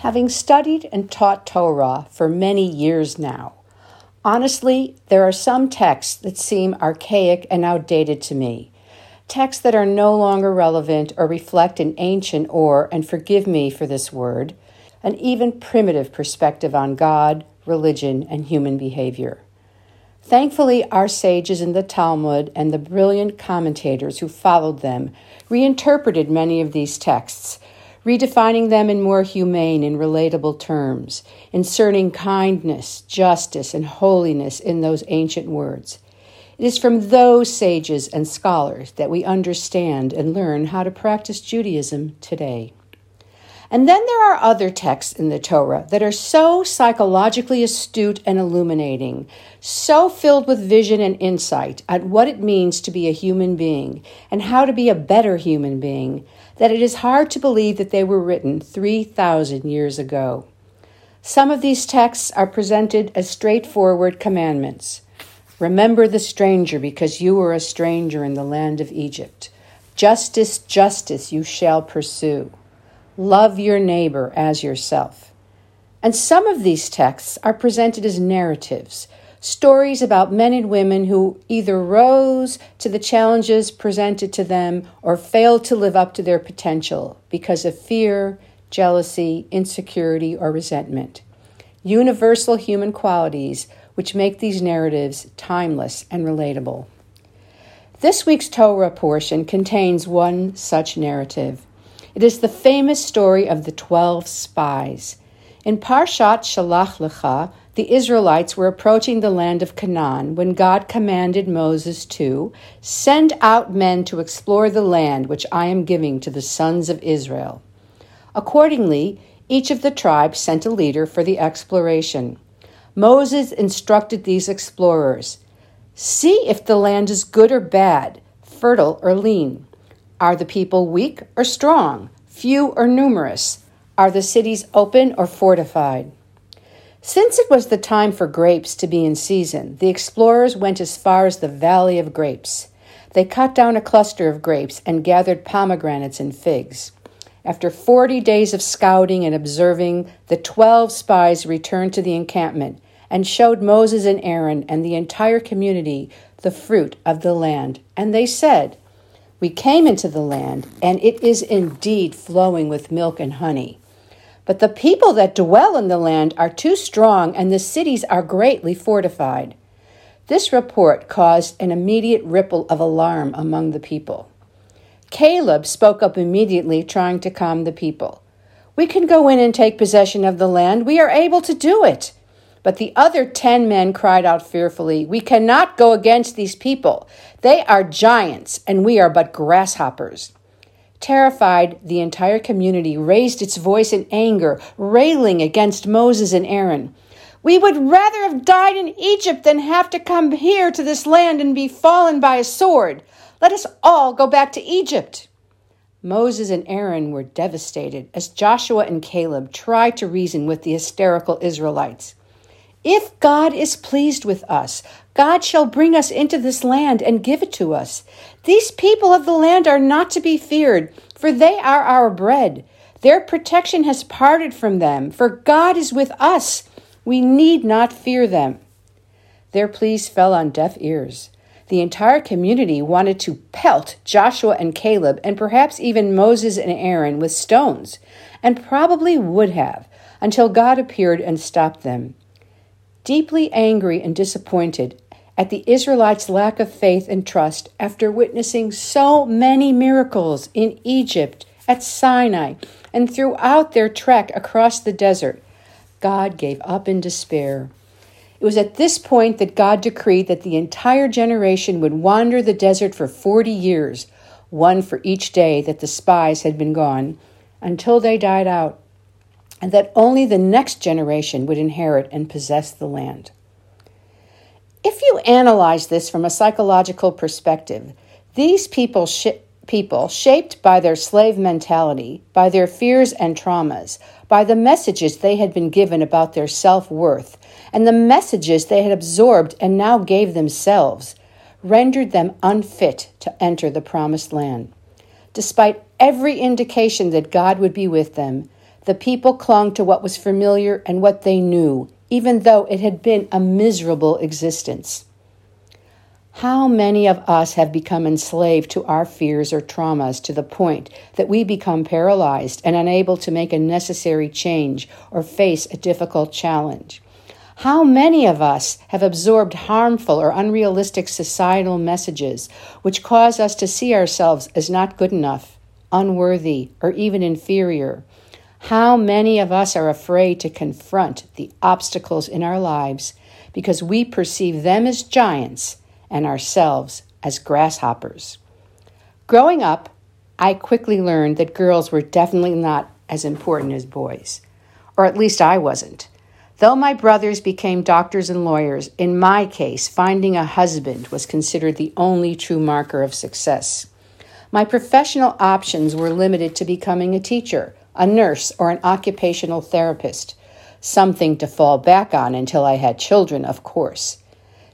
Having studied and taught Torah for many years now, honestly, there are some texts that seem archaic and outdated to me. Texts that are no longer relevant or reflect an ancient or, and forgive me for this word, an even primitive perspective on God, religion, and human behavior. Thankfully, our sages in the Talmud and the brilliant commentators who followed them reinterpreted many of these texts, redefining them in more humane and relatable terms, inserting kindness, justice, and holiness in those ancient words. It is from those sages and scholars that we understand and learn how to practice Judaism today. And then there are other texts in the Torah that are so psychologically astute and illuminating, so filled with vision and insight at what it means to be a human being and how to be a better human being, that it is hard to believe that they were written 3,000 years ago. Some of these texts are presented as straightforward commandments. Remember the stranger because you were a stranger in the land of Egypt. Justice, justice you shall pursue. Love your neighbor as yourself. And some of these texts are presented as narratives, stories about men and women who either rose to the challenges presented to them or failed to live up to their potential because of fear, jealousy, insecurity, or resentment. Universal human qualities which make these narratives timeless and relatable. This week's Torah portion contains one such narrative. It is the famous story of the 12 spies. In Parshat Shalach Lecha, the Israelites were approaching the land of Canaan when God commanded Moses to send out men to explore the land which I am giving to the sons of Israel. Accordingly, each of the tribes sent a leader for the exploration. Moses instructed these explorers See if the land is good or bad, fertile or lean. Are the people weak or strong, few or numerous? Are the cities open or fortified? Since it was the time for grapes to be in season, the explorers went as far as the Valley of Grapes. They cut down a cluster of grapes and gathered pomegranates and figs. After 40 days of scouting and observing, the 12 spies returned to the encampment and showed Moses and Aaron and the entire community the fruit of the land. And they said, we came into the land, and it is indeed flowing with milk and honey. But the people that dwell in the land are too strong, and the cities are greatly fortified. This report caused an immediate ripple of alarm among the people. Caleb spoke up immediately, trying to calm the people. We can go in and take possession of the land. We are able to do it. But the other ten men cried out fearfully, We cannot go against these people. They are giants, and we are but grasshoppers. Terrified, the entire community raised its voice in anger, railing against Moses and Aaron. We would rather have died in Egypt than have to come here to this land and be fallen by a sword. Let us all go back to Egypt. Moses and Aaron were devastated as Joshua and Caleb tried to reason with the hysterical Israelites. If God is pleased with us, God shall bring us into this land and give it to us. These people of the land are not to be feared, for they are our bread. Their protection has parted from them, for God is with us. We need not fear them. Their pleas fell on deaf ears. The entire community wanted to pelt Joshua and Caleb, and perhaps even Moses and Aaron, with stones, and probably would have, until God appeared and stopped them. Deeply angry and disappointed at the Israelites' lack of faith and trust after witnessing so many miracles in Egypt, at Sinai, and throughout their trek across the desert, God gave up in despair. It was at this point that God decreed that the entire generation would wander the desert for 40 years, one for each day that the spies had been gone, until they died out and that only the next generation would inherit and possess the land. If you analyze this from a psychological perspective, these people, sh- people, shaped by their slave mentality, by their fears and traumas, by the messages they had been given about their self worth, and the messages they had absorbed and now gave themselves, rendered them unfit to enter the promised land. Despite every indication that God would be with them, The people clung to what was familiar and what they knew, even though it had been a miserable existence. How many of us have become enslaved to our fears or traumas to the point that we become paralyzed and unable to make a necessary change or face a difficult challenge? How many of us have absorbed harmful or unrealistic societal messages which cause us to see ourselves as not good enough, unworthy, or even inferior? How many of us are afraid to confront the obstacles in our lives because we perceive them as giants and ourselves as grasshoppers? Growing up, I quickly learned that girls were definitely not as important as boys, or at least I wasn't. Though my brothers became doctors and lawyers, in my case, finding a husband was considered the only true marker of success. My professional options were limited to becoming a teacher, a nurse, or an occupational therapist, something to fall back on until I had children, of course.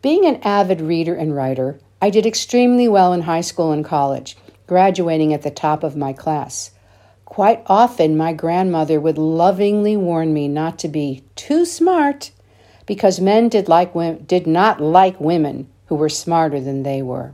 Being an avid reader and writer, I did extremely well in high school and college, graduating at the top of my class. Quite often, my grandmother would lovingly warn me not to be too smart because men did, like, did not like women who were smarter than they were.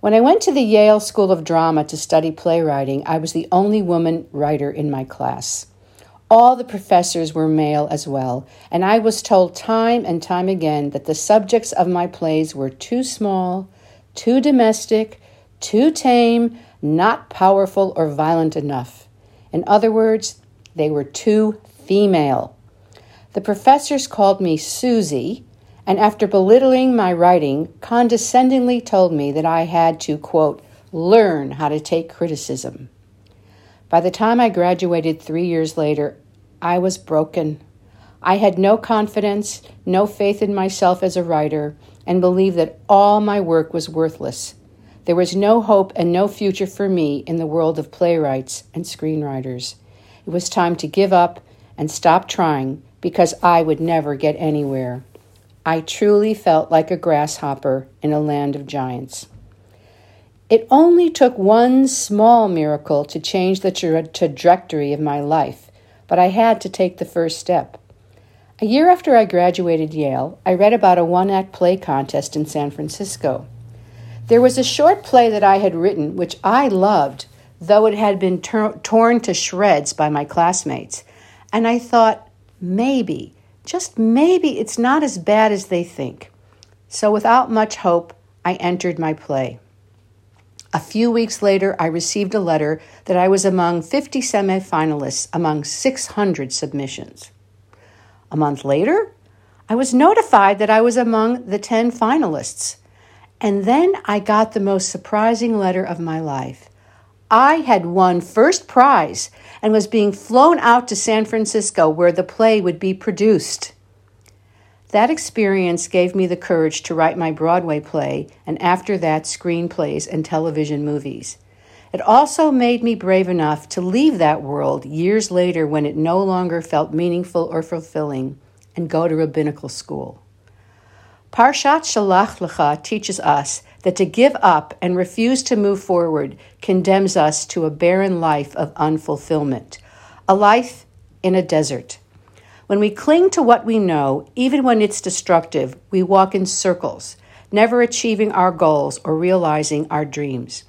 When I went to the Yale School of Drama to study playwriting, I was the only woman writer in my class. All the professors were male as well, and I was told time and time again that the subjects of my plays were too small, too domestic, too tame, not powerful or violent enough. In other words, they were too female. The professors called me Susie, and after belittling my writing, condescendingly told me that I had to, quote, learn how to take criticism. By the time I graduated three years later, I was broken. I had no confidence, no faith in myself as a writer, and believed that all my work was worthless there was no hope and no future for me in the world of playwrights and screenwriters. It was time to give up and stop trying because I would never get anywhere. I truly felt like a grasshopper in a land of giants. It only took one small miracle to change the tra- trajectory of my life, but I had to take the first step. A year after I graduated Yale, I read about a one act play contest in San Francisco. There was a short play that I had written, which I loved, though it had been torn to shreds by my classmates. And I thought, maybe, just maybe, it's not as bad as they think. So, without much hope, I entered my play. A few weeks later, I received a letter that I was among 50 semifinalists among 600 submissions. A month later, I was notified that I was among the 10 finalists. And then I got the most surprising letter of my life. I had won first prize and was being flown out to San Francisco where the play would be produced. That experience gave me the courage to write my Broadway play and after that, screenplays and television movies. It also made me brave enough to leave that world years later when it no longer felt meaningful or fulfilling and go to rabbinical school. Parshat Shalach Lecha teaches us that to give up and refuse to move forward condemns us to a barren life of unfulfillment, a life in a desert. When we cling to what we know, even when it's destructive, we walk in circles, never achieving our goals or realizing our dreams.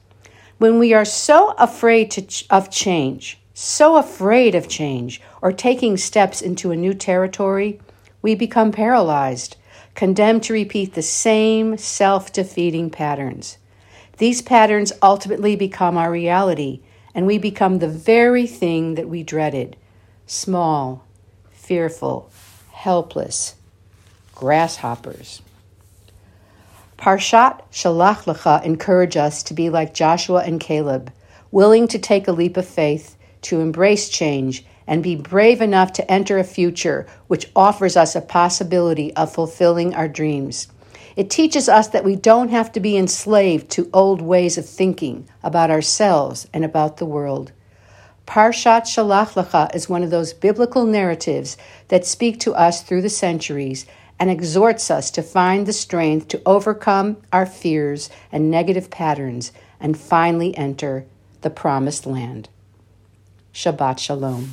When we are so afraid to, of change, so afraid of change, or taking steps into a new territory, we become paralyzed condemned to repeat the same self defeating patterns. These patterns ultimately become our reality, and we become the very thing that we dreaded small, fearful, helpless, grasshoppers. Parshat Shalach Lecha encourage us to be like Joshua and Caleb, willing to take a leap of faith, to embrace change, and be brave enough to enter a future which offers us a possibility of fulfilling our dreams. It teaches us that we don't have to be enslaved to old ways of thinking about ourselves and about the world. Parshat Shalach Lecha is one of those biblical narratives that speak to us through the centuries and exhorts us to find the strength to overcome our fears and negative patterns and finally enter the promised land. Shabbat Shalom.